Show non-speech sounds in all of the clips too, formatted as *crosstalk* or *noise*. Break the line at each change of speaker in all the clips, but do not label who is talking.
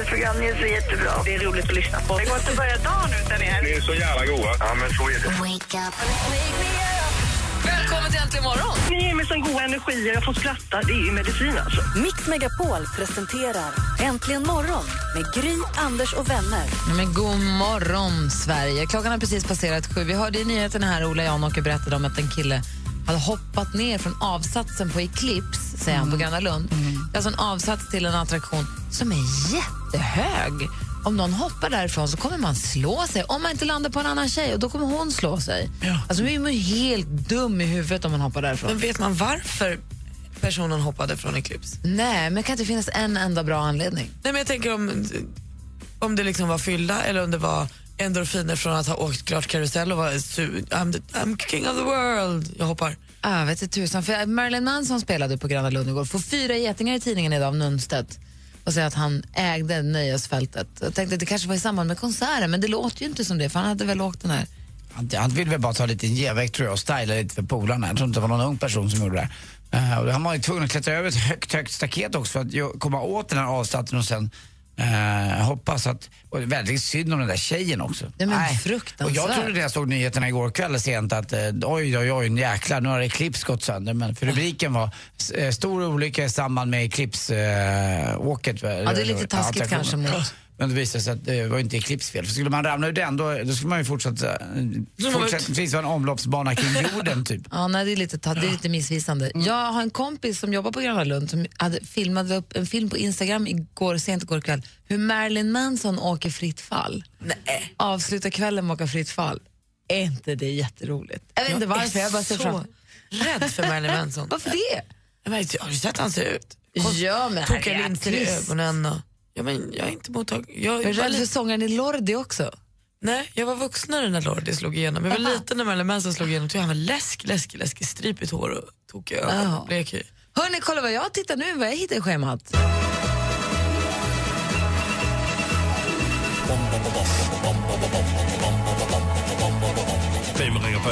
ert program, ni är så jättebra. Det är roligt att lyssna på. Det går inte att börja dagen utan er.
Ni är så jävla goa. Ja, men så är det.
Välkommen till Äntligen morgon!
Ni ger mig sån god energi. Jag får skratta. Det är ju medicin alltså.
Mix Megapol presenterar Äntligen morgon med Gry, Anders och vänner.
Men god morgon, Sverige. Klockan har precis passerat sju. Vi hörde i nyheterna här Ola Janåker berättade om att en kille hade hoppat ner från avsatsen på Eclipse, säger han, på Gröna Lund. Är alltså en avsats till en attraktion som är jättehög. Om någon hoppar därifrån så kommer man slå sig. Om man inte landar på en annan tjej, och då kommer hon slå sig. Alltså, man är ju helt dum i huvudet om man hoppar därifrån.
Men vet man varför personen hoppade från Eclipse?
Nej, men det kan inte finnas en enda bra anledning.
Nej, men jag tänker om, om det liksom var fylla eller om det var endorfiner från att ha åkt klart karusell och vara su- I'm, the, I'm king of the world. Jag hoppar.
Ah, vet tusan. För Marilyn Manson spelade på Gröna Lund igår. Får fyra getingar i tidningen idag av Nunstedt och säger att han ägde nöjesfältet. Jag tänkte att det kanske var i samband med konserten, men det låter ju inte som det, för han hade väl åkt den här.
Han, han ville väl bara ta lite genväg tror jag och styla lite för polarna. Jag tror inte det var någon ung person som gjorde det. Uh, och han var ju tvungen att klättra över ett högt, högt staket också för att komma åt den här avsatsen och sen uh, hoppas att... Och det är väldigt synd om den där tjejen också.
Ja, men
Nej.
fruktansvärt.
Och jag trodde när jag såg nyheterna igår kväll sent att uh, oj, oj, oj, jäklar, nu har Eclipse gått sönder. Men för rubriken var uh, stor olycka i samband med Eclipse-åket.
Ja, det är lite taskigt kanske mot...
Men det visade sig att det var inte Eclipse fel. För skulle man ramla ur den då, då skulle man ju fortsätta, eh, fortsättningsvis vara en omloppsbana kring jorden typ. *laughs*
Ja, nej, det är lite, det är lite missvisande. Jag har en kompis som jobbar på Gröna Lund som hade filmat upp en film på Instagram igår, sent igår kväll hur Marilyn Manson åker fritt fall.
Nej.
Avslutar kvällen med att åka fritt fall. Är inte det jätteroligt? Jag vet inte varför, jag bara ser
så
fram
rädd för Marilyn Manson. *laughs*
Varför det?
Jag vet, har du sett hur han ser ut?
Ja, men
Tokiga linser i ögonen och... Ja, men jag är inte mottaglig. Jag,
Jag är rädd för sångaren i Lordi också.
Nej, jag var vuxnare när Lordi slog igenom. Jag var
Aha.
liten när Marilyn Manson slog igenom. Tyckte han var läsk, läsk, läsk, stripigt hår och tokiga ögon. Blek hy.
Hörni, kolla vad jag tittar nu, vad jag hittar i schemat.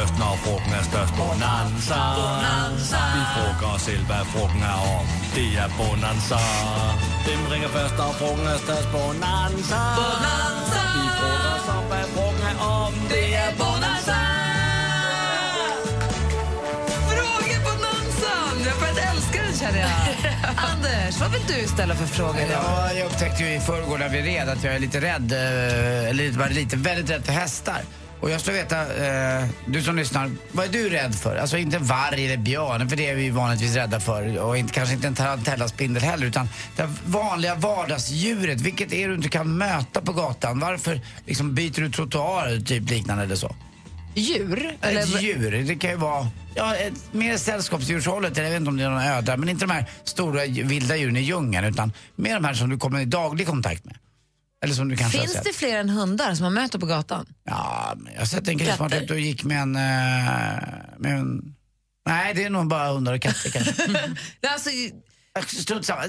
Først, når frugten er størst? Bonanza. Bonanza. Vi frugger os selv, hvad frugten er om. Det er Bonanza. Hvem ringer først, når frugten er størst? Bonanza. Bonanza. Vi frugger os om, hvad frugten er om. Det er Bonanza.
Känner jag. *laughs* Anders, vad vill du ställa för frågor?
Ja, jag upptäckte ju i förrgår när vi red att jag är lite rädd, eh, eller lite, väldigt rädd för hästar. Och jag skulle veta, eh, du som lyssnar, vad är du rädd för? Alltså inte varg eller björn, för det är vi vanligtvis rädda för. Och inte, kanske inte en tarantellaspindel heller, utan det vanliga vardagsdjuret. Vilket är du inte kan möta på gatan? Varför liksom, byter du trottoar, typ liknande eller så?
Djur?
Ett djur, det kan ju vara ja, ett, mer sällskapsdjurshållet, jag vet inte om det är några ödlar, men inte de här stora vilda djuren i djungeln utan mer de här som du kommer i daglig kontakt med. Eller som du kanske
Finns
har
det fler än hundar som man möter på gatan?
Ja, men jag har sett en kille som var
Katter?
ute och gick med en, eh, med en... Nej, det är nog bara hundar och katter kanske. *laughs*
Alltså,
Strunt samma,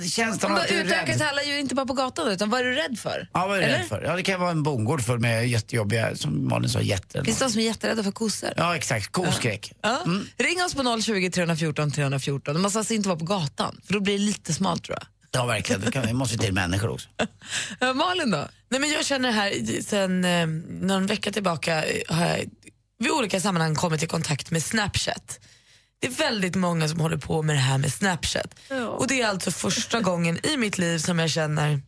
bara
att du är
utöka till
rädd.
alla djur, inte bara på gatan utan vad är du rädd för?
Ja, vad är du
Eller?
rädd för? Ja, det kan vara en bondgård full med jättejobbiga, som Malin sa, jätter. eller
Finns det de som är jätterädda för kossor?
Ja, exakt. Koskräck.
Ja. Ring oss på 020 314 314. Det måste alltså inte vara på gatan, för då blir det lite smalt tror jag.
Ja, verkligen. Det, kan, det måste till människor också. *laughs*
Ja, Malin då?
Nej, men jag känner här, sen eh, någon vecka tillbaka eh, har jag vid olika sammanhang kommit i kontakt med Snapchat. Det är väldigt många som håller på med det här med Snapchat. Och det är alltså första gången i mitt liv som jag känner,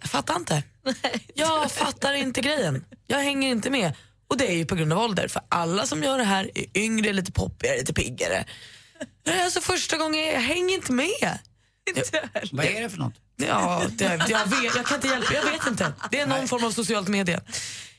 jag fattar inte. Jag fattar inte grejen. Jag hänger inte med. Och det är ju på grund av ålder, för alla som gör det här är yngre, lite poppigare, lite piggare. *laughs* Det är alltså första gången jag hänger inte med. *laughs*
Vad är det för något?
Ja, det, jag, vet, jag kan inte hjälpa, jag vet inte. Det är någon form av socialt medie.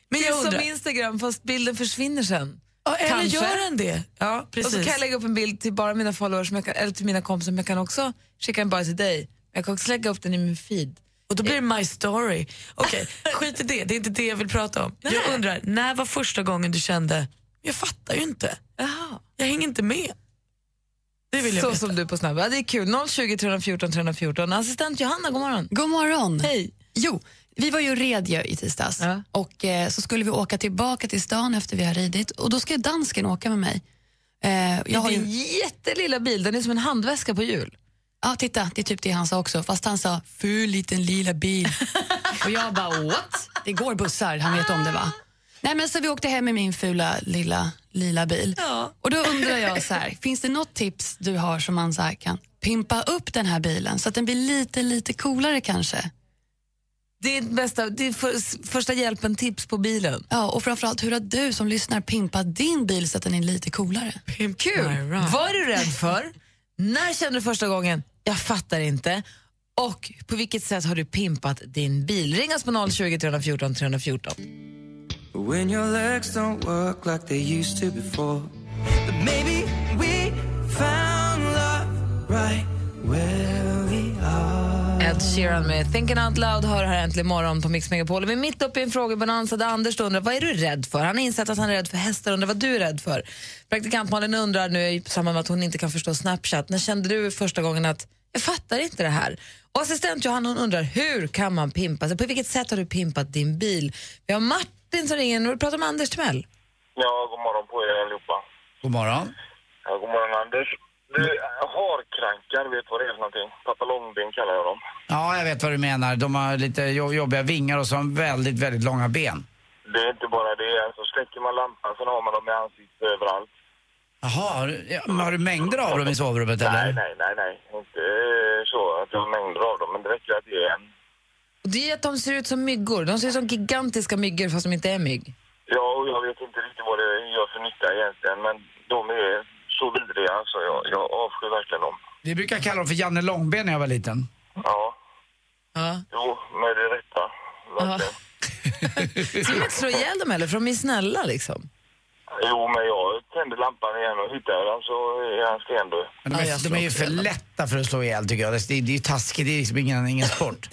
Men
Det
jag
är som
undrar,
Instagram fast bilden försvinner sen.
ja, eller
kanske.
gör den det? Ja,
Och så
precis.
kan jag lägga upp en bild till bara mina followers som jag kan, eller till mina kompisar men jag kan också skicka den bara till dig. Jag kan också lägga upp den i min feed.
Och då blir det my story. Okej, skit i det. Det är inte det jag vill prata om. Jag undrar, när var första gången du kände, jag fattar ju inte. Jag hänger inte med. Det vill jag
Så som du på snabb. Ja, det är kul. 020 314 314. Assistent Johanna, god morgon.
God morgon.
Hej.
Jo, vi var ju och red ju i tisdags
Ja.
och eh, så skulle vi åka tillbaka till stan efter vi har ridit och då ska dansken åka med mig. Eh, jag har ju,
jättelilla bil, den är som en handväska på hjul.
ja, titta, det är typ det han sa också, fast han sa ful liten lilla bil. *laughs* och jag bara what? Det går bussar, han vet om det va? Nej men så vi åkte hem med min fula lilla lila bil. Och då undrar jag så här, *laughs* finns det något tips du har som man så här kan pimpa upp den här bilen så att den blir lite, lite coolare kanske?
Det är, bästa, det är för, första hjälpen-tips på bilen.
Ja, och framförallt hur har du som lyssnar pimpat din bil så att den är lite coolare?
Kul! Vad är du rädd för? När kände du första gången, jag fattar inte? Och på vilket sätt har du pimpat din bil? Ring oss på 020 314 314.
When your legs don't work like they used to before. But maybe we found love right where we are.
Ed Sheeran med Thinking Out Loud hör här äntligen morgon på Mix Megapol. Vi är mitt uppe i en frågebonanza där Anders undrar vad är du rädd för? Han har insett att han är rädd för hästar undrar vad du är rädd för. Praktikant Malin undrar nu i samband med att hon inte kan förstå Snapchat. När kände du första gången att jag fattar inte det här? Och assistent Johanna undrar hur kan man pimpa sig? På vilket sätt har du pimpat din bil? Vi har Martin som ringer vi pratar med Anders Timell.
Ja, god morgon på er allihopa.
God morgon.
Ja, god morgon Anders. Du, harkrankar, vet du vad det är för någonting? Papillongben kallar jag dem.
Ja, jag vet vad du menar. De har lite jo- jobbiga vingar och så har väldigt, väldigt långa ben.
Det är inte bara det, alltså släcker man lampan sen har man dem i ansiktet överallt.
Jaha, du, har du mängder av dem i sovrummet eller?
Nej, nej, nej, nej. Inte eh, så att jag har mängder av dem, men det räcker att det är en.
Det är att de ser ut som myggor. De ser ut som gigantiska myggor fast de inte är mygg.
Ja, och jag vet inte riktigt vad det gör för nytta egentligen, men de är så vidriga så jag, jag avskyr verkligen dem.
Vi brukar kalla dem för Janne Långben när jag var liten.
Ja,
Ja.
jo, med det rätta. Verkligen. *laughs*
Ska man inte slå ihjäl dem eller? För de är snälla liksom.
Jo, men jag tänder lampan igen och hittar den så är han stendöd.
Men de, är, de är ju för lätta för att slå ihjäl tycker jag. Det är, det är ju taskigt, det är liksom ingen, ingen sport.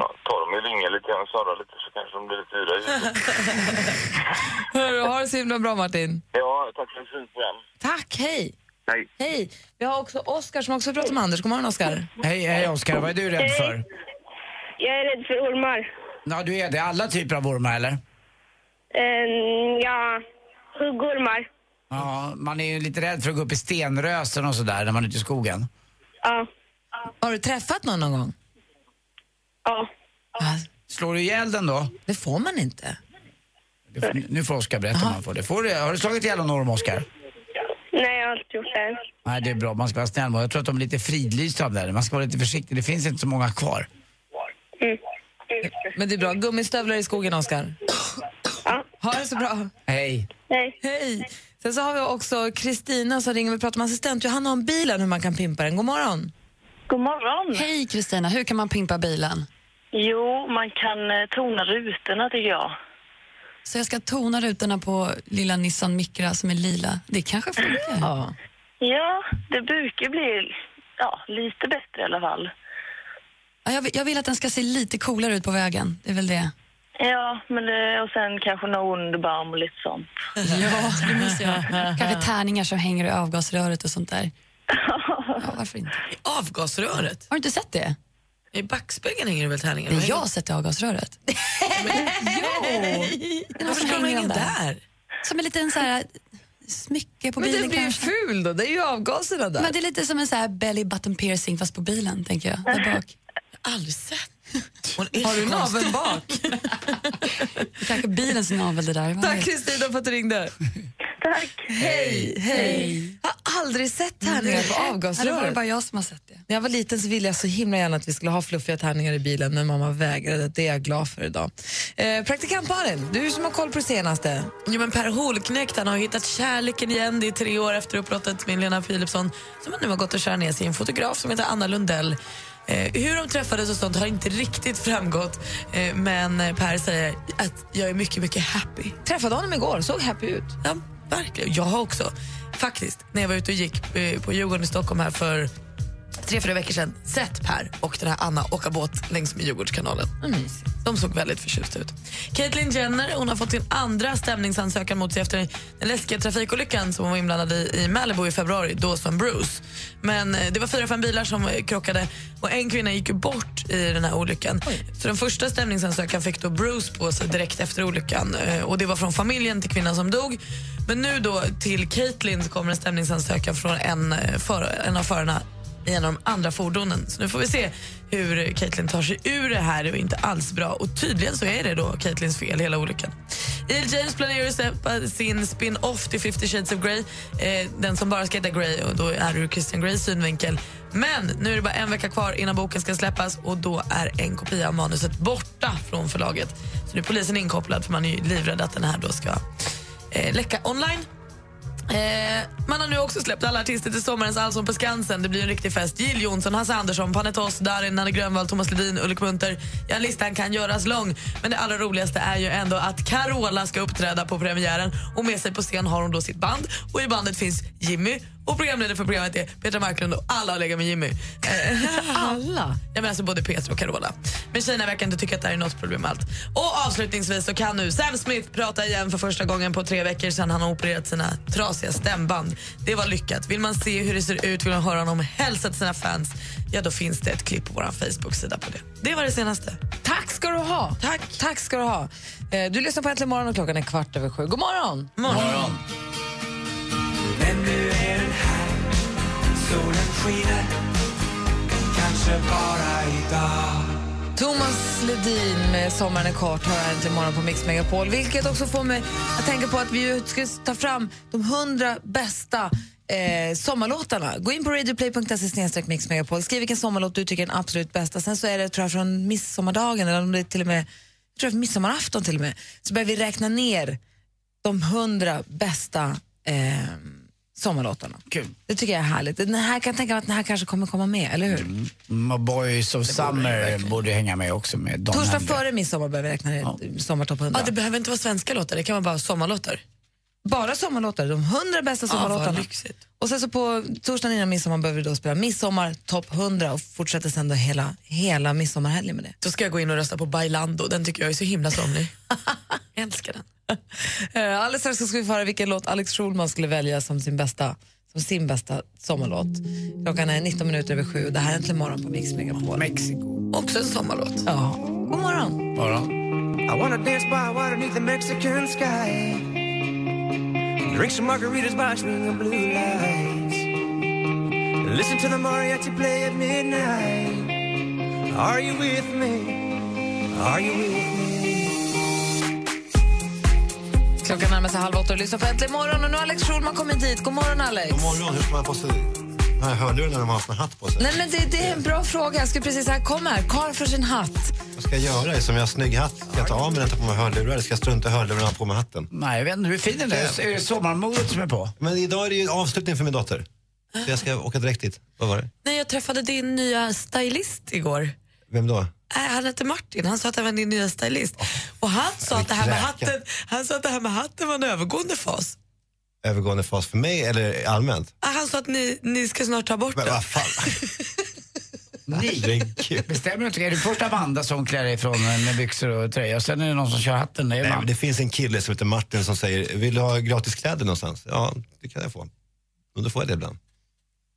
Ja, ta dem i ringen lite grann, snurra lite så kanske de blir lite yra. *laughs*
Hörru, ha det så himla bra Martin.
Ja, tack för ett fint program.
Tack, hej.
Hej.
Hej. Vi har också Oskar som också pratar med Anders. God morgon Oskar.
Hej, hej Oskar, vad är du rädd för?
Jag är rädd för ormar.
Ja, du är det. Alla typer av ormar eller?
Um, ja, huggormar.
Ja, man är ju lite rädd för att gå upp i stenrösen och sådär när man är ute i skogen.
Ja.
Har du träffat någon någon gång?
Ja.
Slår du ihjäl den då?
Det får man inte.
Det får- Nu får Oskar berätta om man får det. Får du, har du slagit ihjäl någon orm, Oskar?
Nej, jag har inte gjort det.
Nej, det är bra. Man ska vara snäll. Jag tror att de är lite fridlysta av det här. Man ska vara lite försiktig. Det finns inte så många kvar.
Men det är bra. Gummistövlar i skogen, Oskar. Ha det så bra.
Hej.
Nej.
Hej. Sen så har vi också Kristina som ringer och pratar med assistent Johanna om bilen, hur man kan pimpa den. God morgon.
God morgon.
Hej Kristina, hur kan man pimpa bilen?
Jo, man kan eh, tona rutorna tycker jag.
Så jag ska tona rutorna på lilla Nissan Micra som är lila. Det kanske funkar?
Ja.
Ja, det brukar bli ja, lite bättre i alla fall.
Ja, jag, vill, jag vill att den ska se lite coolare ut på vägen. Det är väl det.
Ja, men det, och sen kanske någon underbarm och lite sånt. *laughs*
Ja, det måste jag. Kanske tärningar som hänger i avgasröret och sånt där. *laughs* Ja, varför inte?
Avgasröret?
Har du inte sett det?
I backspegeln hänger det väl tärningar?
Nej, jag har sett det i avgasröret. *laughs*
Varför ska de hänga där?
Som en liten så här smycke på
Men
bilen
det blir ju
kanske.
ful då. Det är ju avgaserna där.
Men det är lite som en så här belly button piercing fast på bilen, tänker jag. Där bak.
Aldrig sett.
Har du naveln bak? *laughs*
Kanske bilens navel det där.
Tack. Kristina för att du ringde.
Tack.
Hej, hej. Jag har aldrig sett tärningar på
Nej, det var
avgasröret.
bara jag som har sett det.
När jag var liten så ville jag så himla gärna att vi skulle ha fluffiga tärningar i bilen men mamma vägrade. Det är jag glad för idag. Eh, praktikant Malin, du som har koll på det senaste.
Jo, men Per Holknekt han har hittat kärleken igen. Det är tre år efter uppbrottet med Lena Philipsson som han nu har gått och kär ner sig i en fotograf som heter Anna Lundell. Eh, hur de träffades och sånt har inte riktigt framgått eh, men Per säger att jag är mycket, mycket happy.
Träffade honom igår, såg happy ut.
Ja, verkligen. Jag har också. Faktiskt, när jag var ute och gick eh, på Djurgården i Stockholm här för tre, fyra veckor sedan sett Per och den här Anna åka båt längs med Djurgårdskanalen. De såg väldigt förtjusta ut. Caitlyn Jenner hon har fått sin andra stämningsansökan mot sig efter den läskiga trafikolyckan som hon var inblandad i i Malibu i februari, Dawson Bruce. Men eh, det var fyra, fem bilar som krockade och en kvinna gick bort i den här olyckan. Så den första stämningsansökan fick då Bruce på sig direkt efter olyckan eh, och det var från familjen till kvinnan som dog. Men nu då till Caitlyn kommer en stämningsansökan från en, eh, för, en av förarna i en av de andra fordonen. Så nu får vi se hur Caitlyn tar sig ur det här. Det var inte alls bra. Och tydligen så är det då Caitlyns fel, hela olyckan. E.L. James planerar att släppa sin spin-off till 50 shades of Grey. Eh, den som bara ska heta Grey och då är det ur Christian Greys synvinkel. Men nu är det bara en vecka kvar innan boken ska släppas och då är en kopia av manuset borta från förlaget. Så nu är polisen inkopplad för man är ju livrädd att den här då ska eh, läcka online. Eh, man har nu också släppt alla artister till sommarens Allsång på Skansen. Det blir en riktig fest. Jill Johnson, Hasse Andersson, Panetos, Darin, Nanne Grönvall, Thomas Ledin, Ulrik Munter. Ja, listan kan göras lång. Men det allra roligaste är ju ändå att Carola ska uppträda på premiären. Och med sig på scen har hon då sitt band. Och i bandet finns Jimmy och programledare för programmet är Petra Marklund och alla har legat med Jimmy. *laughs*
alla?
Ja, men alltså både Petra och Carola. Men tjejerna verkar inte tycka att det här är något problem allt. Och avslutningsvis så kan nu Sam Smith prata igen för första gången på tre veckor sedan han har opererat sina trasiga stämband. Det var lyckat. Vill man se hur det ser ut, vill man höra honom hälsa till sina fans, ja då finns det ett klipp på vår Facebook-sida på det. Det var det senaste.
Tack ska du ha.
Tack.
Tack ska du ha. Eh, Du lyssnar på Äntligen morgon och klockan är kvart över sju. God morgon!
morgon.
Men nu är den här, solen skiner Kanske bara idag
Thomas Ledin med Sommaren är kort har äntligen morgon på Mix Megapol. Vilket också får mig att tänka på att vi ska ta fram de hundra bästa eh, sommarlåtarna. Gå in på radioplay.se mixmegapol. Skriv vilken sommarlåt du tycker är den absolut bästa. Sen så är det tror jag, från midsommardagen eller om det är till och med jag tror jag midsommarafton till och med. Så börjar vi räkna ner de hundra bästa eh, sommarlåtarna.
Kul.
Det tycker jag är härligt. Den här kan jag tänka mig att den här kanske kommer komma med, eller hur?
Mm, Boys of Summer borde hänga med också med Don
Torsdag
Henley.
före midsommar börjar vi räkna ner sommartopp 100.
Ja, det behöver inte vara svenska låtar, det kan vara bara sommarlåtar.
Bara sommarlåtar, de 100 bästa
Ja,
sommarlåtarna.
lyxigt.
och sen så på torsdagen innan midsommar behöver vi då spela midsommar topp 100 och fortsätter sen då hela, hela midsommarhelgen med det.
Då ska jag gå in och rösta på Bailando, den tycker jag är så himla somnig. *laughs* jag älskar den. *laughs*
Eh, Alldeles strax så ska vi få höra vilken låt Alex Schulman skulle välja som sin bästa, som sin bästa sommarlåt. Klockan är 19 minuter över sju och det här är Äntligen morgon på Mix Megapol.
Mexiko.
Också en sommarlåt.
Ja. God morgon.
I wanna dance by water beneath the Mexican sky Drink some margaritas by swinging blue lights Listen to the mariachi play at midnight Are you with me? Are you with me?
Klockan närmar sig halv åtta och lyssnar på Äntligen morgon och nu har Alex Schulman kommit hit. God morgon Alex.
God morgon, hur ska man på sig de här hörlurarna när man har sån här hatt på sig?
Nej men det, det är en bra fråga. Jag ska precis här, kom här, karl för sin hatt.
Vad ska jag göra? Som jag har snygg hatt, ska jag ta av mig den och ta på mig hörlurar? Ska jag strunta i hörlurarna och ha på mig hatten?
Nej, jag vet inte hur fin den är. Är det sommarmodet som är på?
Men idag är det ju avslutning för min dotter. Så jag ska åka direkt dit. Vad var det?
Nej, jag träffade din nya stylist igår.
Vem då?
Han heter Martin, han sa att han var din nya stylist. Och han sa, att det här med hatten, han sa att det här med hatten var en övergående fas.
Övergående fas för mig eller allmänt?
Han sa att ni, ni ska snart ta bort
Men
det.
vad fan. *laughs*
Ni? Bestämmer du inte? Är det först Amanda som klär ifrån med byxor och tröja och sen är det någon som kör hatten? Det är
Nej,
man.
men det finns en kille som heter Martin som säger, vill du ha gratis kläder någonstans? Ja, det kan jag få. Och då får jag det ibland.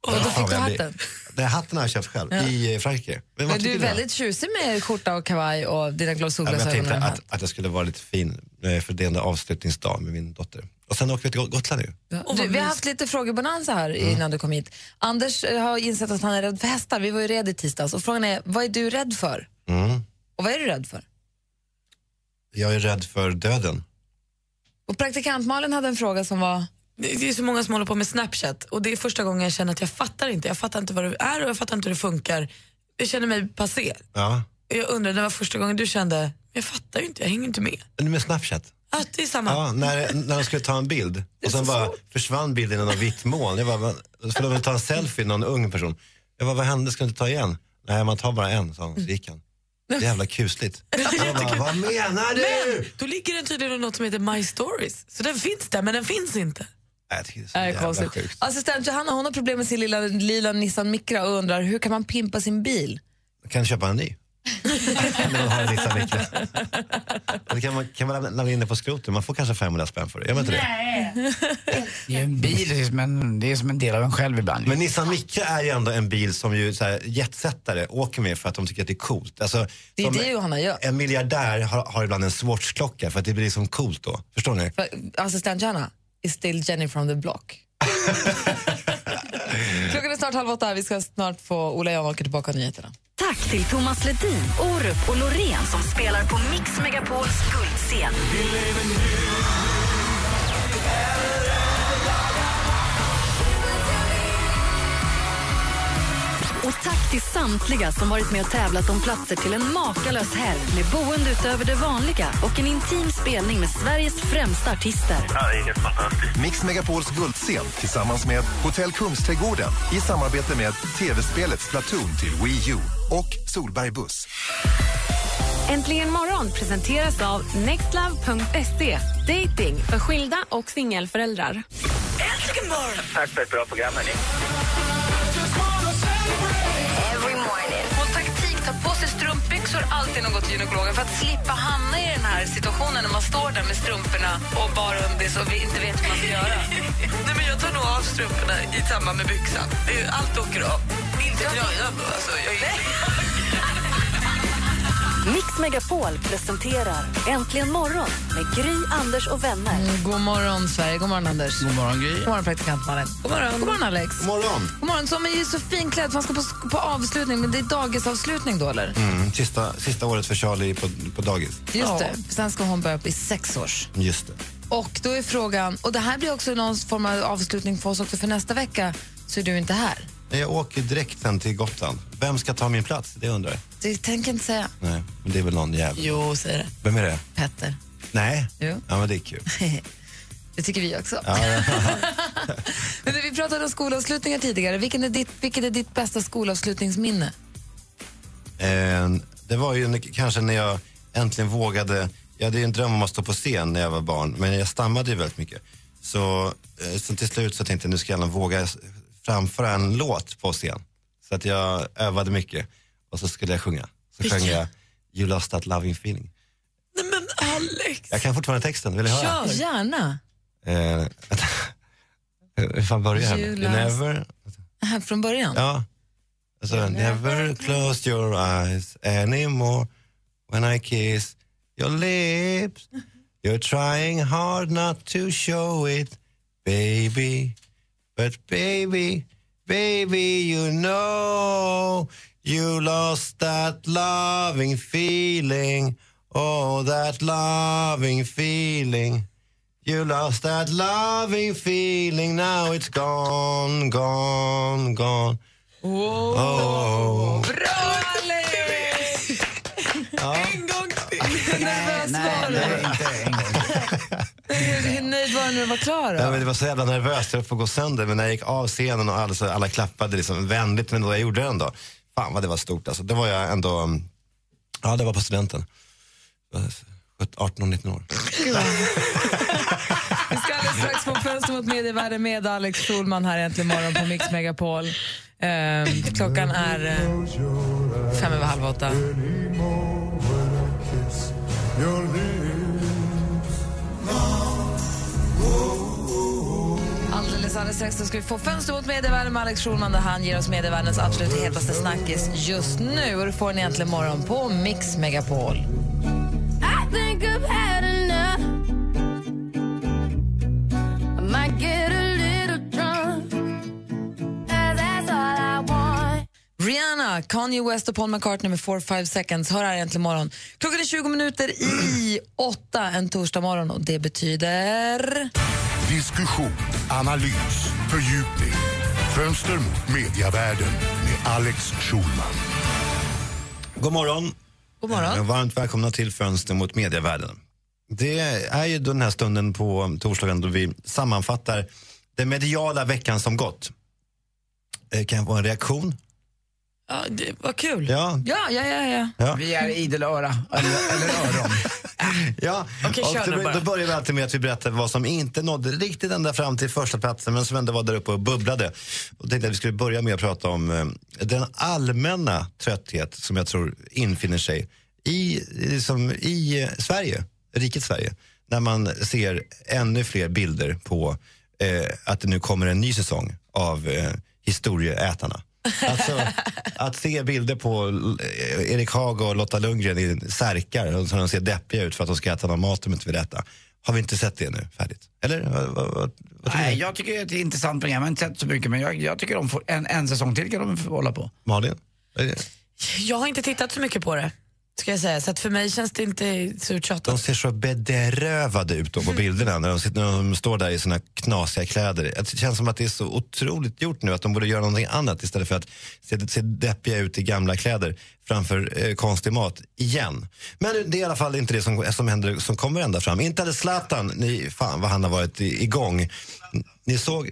Och då fick
Ja,
du hatten.
Den här hatten har jag köpt själv
Ja.
i eh, Frankrike. Men
Men du är väldigt tjusig med skjorta och kavaj och dina
Ja,
solglasögon.
jag tänkte att, att jag skulle vara lite fin eh, för det är ändå avslutningsdag med min dotter. Och sen åker vi till Gotland nu.
Ja, Du, vi har haft lite frågebonanza här
Mm.
innan du kom hit. Anders eh, har insett att han är rädd för hästar. Vi var ju rädd i tisdags. Och frågan är, vad är du rädd för?
Mm.
Och vad är du rädd för?
Jag är rädd för döden.
Och praktikant Malin hade en fråga som var...
Det det är så många som håller på med Snapchat och det är första gången jag känner att jag fattar inte. Jag fattar inte vad det är och jag fattar inte hur det funkar. Jag känner mig passé.
Ja.
Jag undrar, det var första gången du kände, jag fattar ju inte, jag hänger inte med.
Men med Snapchat.
Att det är samma.
Ja, när, när de skulle ta en bild och sen bara försvann bilden i något vitt moln. Jag bara, skulle de ta en selfie, någon ung person. Jag bara, vad hände, ska du inte ta igen? Nej, man tar bara en, sa han. Så gick han. Jävla kusligt. *laughs* Jag bara, vad menar du?
Men då ligger den tydligen i något som heter My Stories. Så den finns där, men den finns inte.
Nej, jag tycker det är så
är konstigt.
sjukt.
Assistent Johanna hon har problem med sin lilla, lila Nissan Micra och undrar hur kan man pimpa sin bil?
Kan du köpa en ny? *laughs* När man har en Nissan Micra. Eller kan man, kan man lämna in det på skroten? Man får kanske 500 spänn för det. Man inte det?
Det är en bil, det är som en, det är som en del av en själv ibland.
Men Nissan Micra är ju ändå en bil som ju så här, jetsättare åker med för att de tycker att det är coolt. Alltså,
Det är det Johanna gör.
En miljardär har, har ibland en Swatch-klocka för att det blir liksom coolt då. Förstår ni?
För assistent Johanna is still Jenny from the block. *laughs* Klockan är snart halv åtta. Vi ska snart få Ola Janåker tillbaka nyheterna.
Tack till Thomas Ledin, Orup och Loreen som spelar på Mix Megapols guldscen. Och tack till samtliga som varit med och tävlat om platser till en makalös helg med boende utöver det vanliga och en intim spelning med Sveriges främsta artister.
Ja, det är helt fantastiskt.
Mix Megapols guldscen tillsammans med Hotell Kungsträdgården i samarbete med tv-spelet Splatoon till Wii U och Solberg Buss.
Äntligen morgon presenteras av nextlove.se. Dating för skilda och singelföräldrar.
Äntligen morgon!
Tack för ett bra program, hörni.
Sig strumpbyxor alltid när man går till gynekologen för att slippa hamna i den här situationen när man står där med strumporna och bara undis och inte vet hur man ska göra. *laughs*
Nej, men jag tar nog av strumporna i samband med byxan. Allt åker av. Inte tröjan då. Alltså, jag är *laughs*
Mix Megapol presenterar Äntligen morgon med Gry, Anders och vänner.
Mm, god morgon, Sverige. God morgon, Anders.
God morgon, Gry.
God morgon, praktikant Malin. God morgon, God morgon Alex.
God morgon.
God morgon. Som är ju så finklädd, för han ska på, på avslutning, men det är dagisavslutning då, eller?
Mm, sista, sista året för Charlie på, på dagis.
Just det. Sen ska hon börja upp i sex års.
Just det.
Och då är frågan, och det här blir också någon form av avslutning för oss också, för nästa vecka så är du inte här.
Jag åker direkt sen till Gotland. Vem ska ta min plats? Det undrar jag.
Det tänker inte säga.
Nej, men det är väl någon jävel.
Jo, säger det.
Vem är det?
Petter.
Nej?
Jo.
Ja, men det är kul. *laughs*
Det tycker vi också.
Ja, ja. *laughs*
Men vi pratade om skolavslutningar tidigare. Vilken är ditt, vilket är ditt bästa skolavslutningsminne?
Eh, det var ju kanske när jag äntligen vågade. Jag hade ju en dröm om att stå på scen när jag var barn, men jag stammade ju väldigt mycket. Så, eh, så till slut så tänkte jag nu ska jag våga framföra en låt på scen. Så att jag övade mycket och så skulle jag sjunga. Så sjöng jag You lost that loving feeling.
Nej men Alex!
Jag kan fortfarande texten, vill ni höra?
Gärna.
Eh, *laughs* hur fan börjar den?
You
You never...
Här från början?
Ja. Alltså, never close your eyes anymore when I kiss your lips. You're trying hard not to show it, baby. But baby, baby, you know you lost that loving feeling. Oh, that loving feeling. You lost that loving feeling, now it's gone, gone, gone. Oh.
Bra, Alex!
Ja.
En gång till!
Nej, nej,
du?
inte en gång. *laughs*
Hur var du när du var klar? Då?
Ja, men det var så jävla nervöst, jag höll på att gå sönder. Men när jag gick av scenen och alla, alla klappade liksom vänligt, men då jag gjorde det ändå. Fan vad det var stort alltså. Det var jag ändå, ja det var på studenten. Jag var 18 och 19 år.
Vi ska alldeles strax få fönster mot medievärlden med Alex Schulman här äntligen morgon på Mix Megapol. Ehm, klockan är eh, fem över halv åtta. Alldeles, strax ska vi få fönster mot medievärlden med Alex Schulman där han ger oss medievärldens absolut hetaste snackis just nu. Och du får ni egentligen morgon på Mix Megapol.
I think I've had enough.
Kanye West och Paul McCartney med 4-5 seconds. Hör här äntligen morgon. Klockan är 20 minuter i åtta en torsdag morgon och det betyder...
Diskussion, analys, fördjupning. Fönster mot mediavärlden med Alex Schulman.
God morgon.
God morgon.
Eh, Varmt välkomna till Fönster mot medievärlden. Det är ju den här stunden på torsdagen då vi sammanfattar den mediala veckan som gått. Eh, Kan få en reaktion?
Ja, det var kul.
Ja.
Ja, ja, ja. ja.
Ja.
Vi är idel öra, eller, eller öron. *laughs*
Ja, *laughs*
Okej,
och
kör nu
då,
bara.
då börjar vi alltid med att vi berättar vad som inte nådde riktigt ända fram till första platsen men som ändå var där uppe och bubblade. Och tänkte att vi skulle börja med att prata om eh, den allmänna trötthet som jag tror infinner sig i, liksom, i eh, Sverige, riket Sverige, när man ser ännu fler bilder på eh, att det nu kommer en ny säsong av eh, Historieätarna. Alltså, att se bilder på Erik Haag och Lotta Lundgren i särkar så de ser deppiga ut för att de ska äta någon mat de inte vill äta. Har vi inte sett det nu färdigt? Eller? Vad, vad, vad,
Nej, jag tycker det är ett intressant program. Jag har inte sett så mycket men jag, jag tycker om en, en säsong till kan de få hålla på.
Malin? Är det-
Jag har inte tittat så mycket på det, ska jag säga. Så att för mig känns det inte så uttjatat.
De ser så bedrövade ut då på bilderna när de, sitter, när de står där i sina knasiga kläder. Det känns som att det är så otroligt gjort nu att de borde göra någonting annat istället för att se, se deppiga ut i gamla kläder framför eh, konstig mat igen. Men det är i alla fall inte det som, som händer som kommer ända fram. Inte hade Zlatan, ni, fan vad han har varit i, igång. Ni såg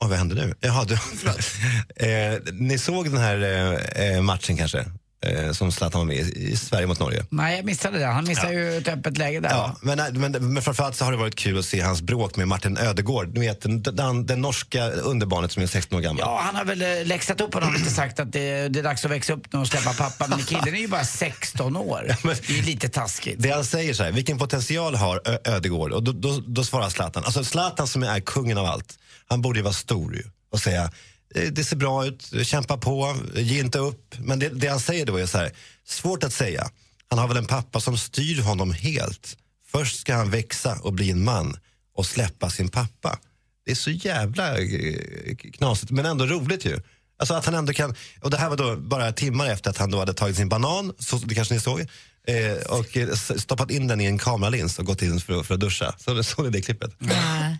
Oj, vad hände nu? Jaha, du, *laughs* eh, ni såg den här eh, eh, matchen kanske? Eh, som Zlatan var med i, i Sverige mot Norge.
Nej, jag missade det. Han missade ju ett öppet läge där.
Ja, men, men, men framförallt så har det varit kul att se hans bråk med Martin Ödegård. Du vet, den, den, den norska underbarnet som är 16 år gammal.
Ja, han har väl eh, läxat upp honom lite sagt att det, det är dags att växa upp nu och släppa pappa. Men killen är ju bara 16 år. Det är lite taskigt.
Det han säger så här, vilken potential har Ö- Ödegård? Och då, då, då svarar Zlatan, alltså Zlatan som är kungen av allt, han borde ju vara stor ju och säga "Eh, det ser bra ut, kämpa på, ge inte upp. Men det, det han säger då är så här, svårt att säga. Han har väl en pappa som styr honom helt. Först ska han växa och bli en man och släppa sin pappa. Det är så jävla eh, knasigt, men ändå roligt ju. Alltså att han ändå kan, och det här var då bara timmar efter att han då hade tagit sin banan, så, det kanske ni såg, eh, och eh, stoppat in den i en kameralins och gått in för, för att duscha. Så, såg ni det klippet?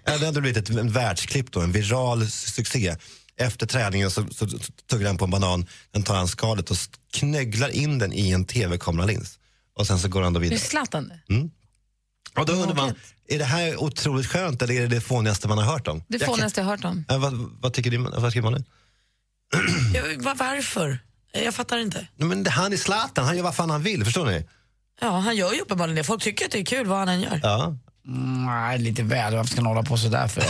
Ja, det hade blivit ett en världsklipp då, en viral succé. Efter träningen så, så, så tuggar han på en banan, den tar han skalet och knögglar in den i en tv-kameralins. Och sen så går han då
Nu
vidare.
Zlatan det.
Mm. Och då undrar man, är det här otroligt skönt eller är det det fånigaste man har hört om?
Det
Jag kan-
fånigaste jag har hört om.
Ja, vad, vad tycker du? Vad tycker Malin? *clears throat*
Ja, va- varför? Jag fattar inte.
Men det- han är Zlatan, han gör vad fan han vill, förstår ni?
Ja, han gör ju uppenbarligen det. Folk tycker att det är kul vad han än gör.
Ja.
Mm, nej, lite väl. Varför ska han hålla på sådär för?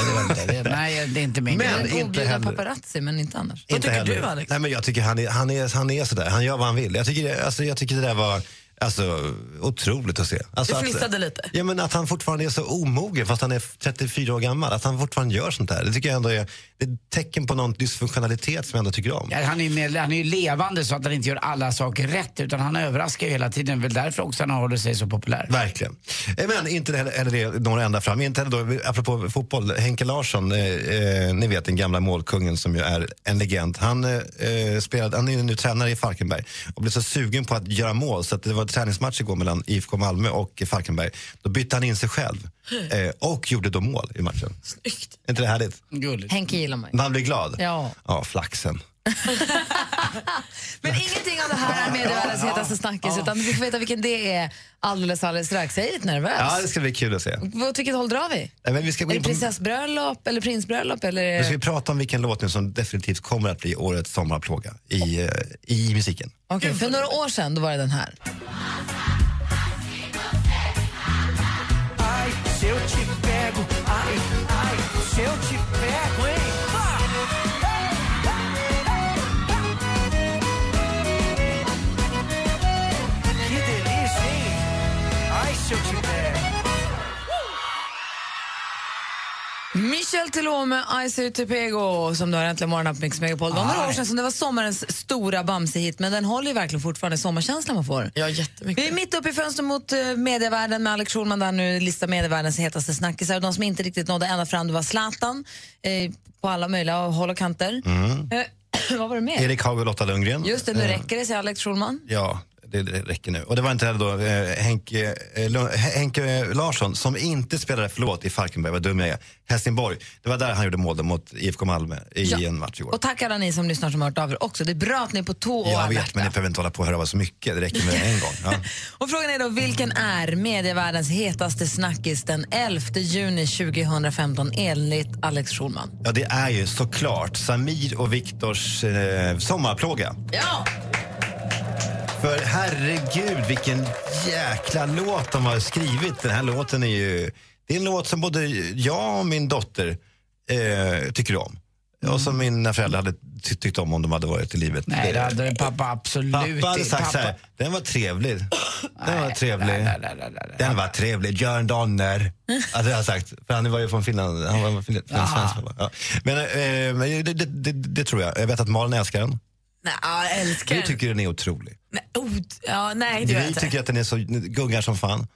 Det *laughs* nej, det är inte min
Men
grej.
inte heller-
paparazzi, men inte annars.
Inte heller. Nej, men jag tycker han är, han, är, han är sådär, han gör vad han vill. Jag tycker, alltså, jag tycker det där var alltså, otroligt att se. Alltså,
Du
att-
fnissade lite.
Ja, men att han fortfarande är så omogen fast han är 34 år gammal. Att han fortfarande gör sånt där. Det tycker jag ändå är, det är ett tecken på någon dysfunktionalitet som jag ändå tycker om.
Ja, han, är mer, han är ju levande så att han inte gör alla saker rätt utan han överraskar ju hela tiden. Väl därför också han håller sig så populär.
Verkligen. Eh, Men inte heller, heller det når ända fram. Inte heller då, apropå fotboll, Henke Larsson, eh, eh, ni vet den gamla målkungen som ju är en legend. Han, eh, eh, spelade, han är nu tränare i Falkenberg och blev så sugen på att göra mål så att det var träningsmatch igår mellan IFK Malmö och Falkenberg. Då bytte han in sig själv eh, och gjorde då mål i matchen.
Snyggt.
Är inte det härligt?
Gulligt.
Henke gillar ju.
Man blir glad.
Ja.
Ja, flaxen. *laughs* *laughs*
Men ingenting av det här är medievärldens hetaste snackis, utan vi får veta vilken det är alldeles, alldeles strax. Jag är lite nervös.
Ja, det ska bli kul att se.
Åt vilket håll drar vi?
Nej, men vi ska gå in på...
prinsessbröllop eller prinsbröllop? Eller...
Nu ska vi prata om vilken låt nu som definitivt kommer att bli årets sommarplåga i, eh, i musiken.
Okej, för några år sedan då var det den här.
Ai, se eu te pego, ai, ai, se eu te pego, hein?
Michel Teló med Ice Ut Pego som du har äntligen morgonen på Mix Megapol. Det var några år sedan som det var sommarens stora Bamse-hit men den håller ju verkligen fortfarande sommarkänslan man får.
Ja, jättemycket.
Vi är mitt uppe i fönstret mot uh, medievärlden med Alex Schulman där nu listar medievärldens hetaste snackisar. De som inte riktigt nådde ända fram det var Zlatan eh, på alla möjliga håll och kanter.
Mm.
Eh, *clears throat* vad var det mer?
Erik Haag och Lotta Lundgren.
Just det, nu
Eh,
räcker det, säger Alex Schulman.
Ja, det, räcker nu. Och det var inte heller då eh, Henke, eh, Henke Larsson som inte spelade, förlåt, i Falkenberg, vad dum jag är, Helsingborg. Det var där han gjorde mål mot IFK Malmö i
Ja.
en match igår.
Och tack alla ni som lyssnar som har hört av er också. Det är bra att ni är på tå och
Jag
alerta.
vet, men ni behöver inte hålla på och höra så mycket. Det räcker med en gång. Ja. *laughs*
Och frågan är då, vilken är medievärldens hetaste snackis den 11 juni 2015 enligt Alex Schulman?
ja, det är ju såklart Samir och Viktors eh, sommarplåga.
Ja!
För herregud, vilken jäkla låt de har skrivit. Den här låten är ju... Det är en låt som både jag och min dotter eh, tycker om. Och som mina föräldrar hade ty- tyckt om om de hade varit i livet.
Nej, det hade pappa absolut
Pappa hade
inte.
sagt så här,
Pappa-
den var trevlig. Den var trevlig.
nej, nej, nej, nej, nej.
Den var trevlig. Björn Donner. Hade *laughs* jag sagt. För han var ju från Finland. Han var från
Jaha.
svensk. Ja. Men, eh, men det, det, det, det tror jag. Jag vet att Malin älskar den.
Nej, jag älskar
Du
den.
tycker den är otrolig.
Nej, oh, ja, nej, det gör jag
Vi
inte.
tycker att den är så gungar som fan.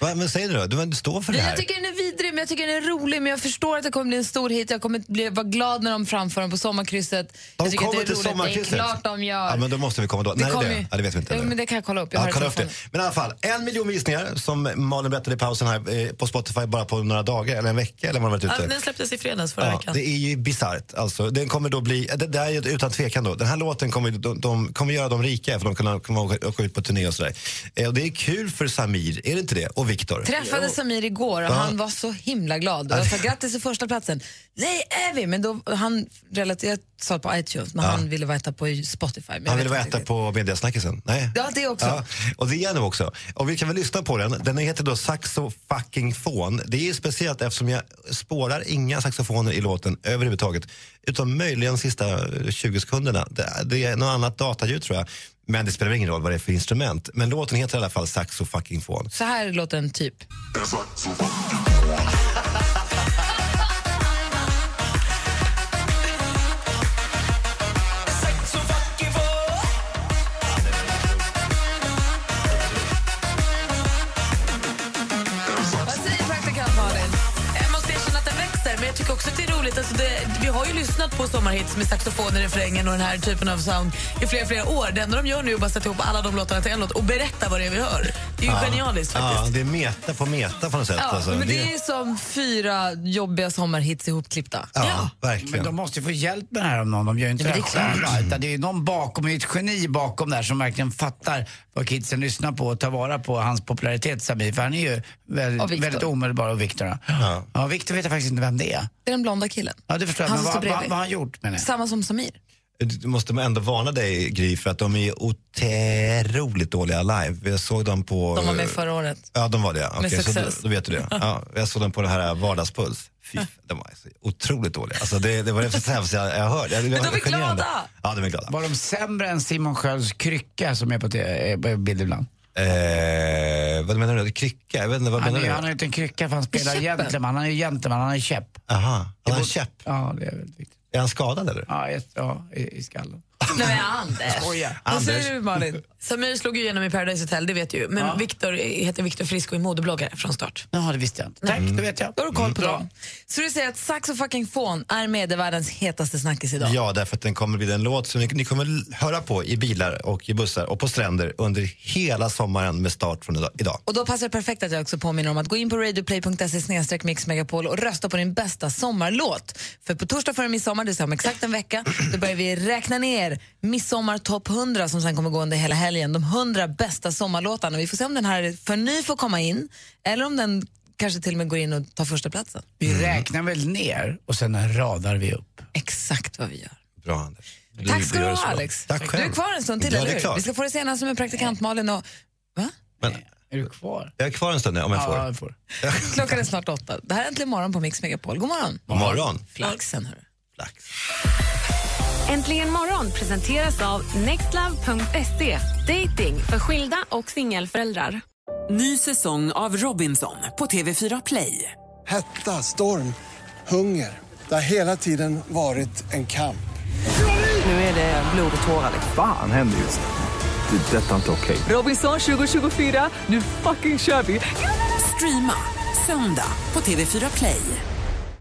Va, men säg det då, du, du står för det här.
jag tycker den är vidrig, men jag tycker den är rolig. Men jag förstår att det kommer bli en stor hit. Jag kommer bli, vara glad när de framför den på sommarkrysset.
De
jag
kommer
det
till
roligt.
sommarkrysset.
Det är klart de gör.
Ja, men då måste vi komma då. När är
kommer
det?
ju-
Ja, det vet vi inte. Eller?
men det kan jag kolla upp. Jag
Ja, kolla
det
upp det. Men i alla fall, en miljon visningar som Malin berättade i pausen här eh, på Spotify bara på några dagar eller en vecka eller vad man varit
Ja,
ute.
den släpptes i fredags förra
Ja,
veckan.
det är ju bisarrt. Alltså, den kommer då bli, det, det är ju utan tvekan då, den här låten kommer, de, de kommer göra dem rika för de kommer, kommer åka, åka ut på turné och sådär. Eh, och det är kul för Samir, är det inte det? Och Viktor.
Träffade Samir igår och
Ja.
han var så himla glad. Och jag sa grattis till första platsen. Nej, är vi? Men då, han relaterat, jag sa på iTunes, men
Ja.
han ville vara etta på Spotify.
Han ville vara etta på mediasnackisen. Nej.
Ja, det också.
Ja, och det är nu också. Och vi kan väl lyssna på den. Den heter då Saxo fucking fon. Det är speciellt eftersom jag spårar inga saxofoner i låten överhuvudtaget. Utom möjligen sista 20 sekunderna. Det, det är något annat dataljud tror jag. Men det spelar ingen roll vad det är för instrument. Men låten heter i alla fall Saxo fucking fon.
Så här låter den typ.
Roligt. Alltså det, vi har ju lyssnat på sommarhits med saxofoner i refrängen och den här typen av sound i flera, flera år. Det enda de gör nu är att sätta ihop alla de låtarna till en låt och berätta vad det är vi hör. Det är ju genialiskt faktiskt.
Ja, det är meta på meta på något sätt.
Ja,
alltså.
men det
det,
är som fyra jobbiga sommarhits ihopklippta.
ja, verkligen.
Men de måste ju få hjälp med det här om någon. De gör ju inte
Ja,
det, själva. Utan det är ju någon bakom, ett geni bakom där som verkligen fattar vad kidsen lyssnar på och tar vara på hans popularitet, Samir. För han är ju väldigt, väldigt omedelbar. Och Viktor, ja.
Ja.
ja. Viktor vet jag faktiskt inte vem det är.
Det är den blonda killen.
Ja, det förstår jag.
Han
Men vad har han gjort menar jag?
Samma som Samir.
Du måste ändå varna dig, Gry, för att de är otroligt dåliga live. Jag såg dem på...
De var med förra året.
Ja, de var det. ja.
Med
så då, då vet du det. *laughs* Ja, jag såg dem på det här Vardagspuls. Fy, de var otroligt dåliga. Alltså det, det var det sämsta jag, jag hörde.
Men de är glada.
Ja, de är glada.
Var de sämre än Simon Skölds krycka som är på, bild ibland?
Eh, vad menar du? Krycka? Jag vet inte, vad
Han,
menar
är,
du?
han har ju inte en krycka för han spelar gentleman. Han är ju gentleman, han har ju käpp.
Aha, han har en käpp.
Ja, det är väldigt viktigt.
Är han skadad eller?
Ja, ett, ja i, i skallen.
Nej, men Anders.
Skoja.
Vad säger du, Malin?
Samir slog ju igenom i Paradise Hotel, det vet du ju. Men
Ja.
Victor heter Victor Frisk och är modebloggare från start.
Jaha, det visste jag inte. Tack, det vet jag.
Då har du koll på
Bra.
dem. Så du säger att Sax och fucking fån är medievärldens hetaste snackis idag?
Ja, därför att den kommer bli en låt som ni, ni kommer höra på i bilar och i bussar och på stränder under hela sommaren med start från idag. idag.
Och då passar det perfekt att jag också påminner om att gå in på radioplay.se mixmegapol och rösta på din bästa sommarlåt. För på torsdag före midsommar, det är om exakt en vecka, då börjar vi räkna ner midsommar topp 100 som sen kommer gå under hela helgen. De 100 bästa sommarlåtarna. Vi får se om den här för ny får komma in eller om den kanske till och med går in och tar första platsen.
Vi räknar väl ner och sen radar vi upp.
Exakt vad vi gör.
Bra, Anders. Du-
Tack ska du ha. Alex.
Tack
Du
själv.
är kvar en stund till,
Ja,
eller
det är
hur?
klart.
Vi ska få det senaste med praktikant Malin och... Va?
Men,
Är du kvar?
jag är kvar en stund nu, om jag får.
Ja, jag får. *laughs*
Klockan är snart åtta. Det här är Äntligen morgon på Mix Megapol. God morgon.
God morgon.
Flaxen, hörru.
Flax.
Äntligen morgon presenteras av nextlove.se. Dating för skilda och singelföräldrar.
Ny säsong av Robinson på TV4 Play.
Hetta, storm, hunger. Det har hela tiden varit en kamp.
Nu är det blod och tårar. liksom.
Fan händer just nu. Det. är Detta är inte okej.
Robinson 2024, nu fucking kör vi! Streama söndag på TV4 Play.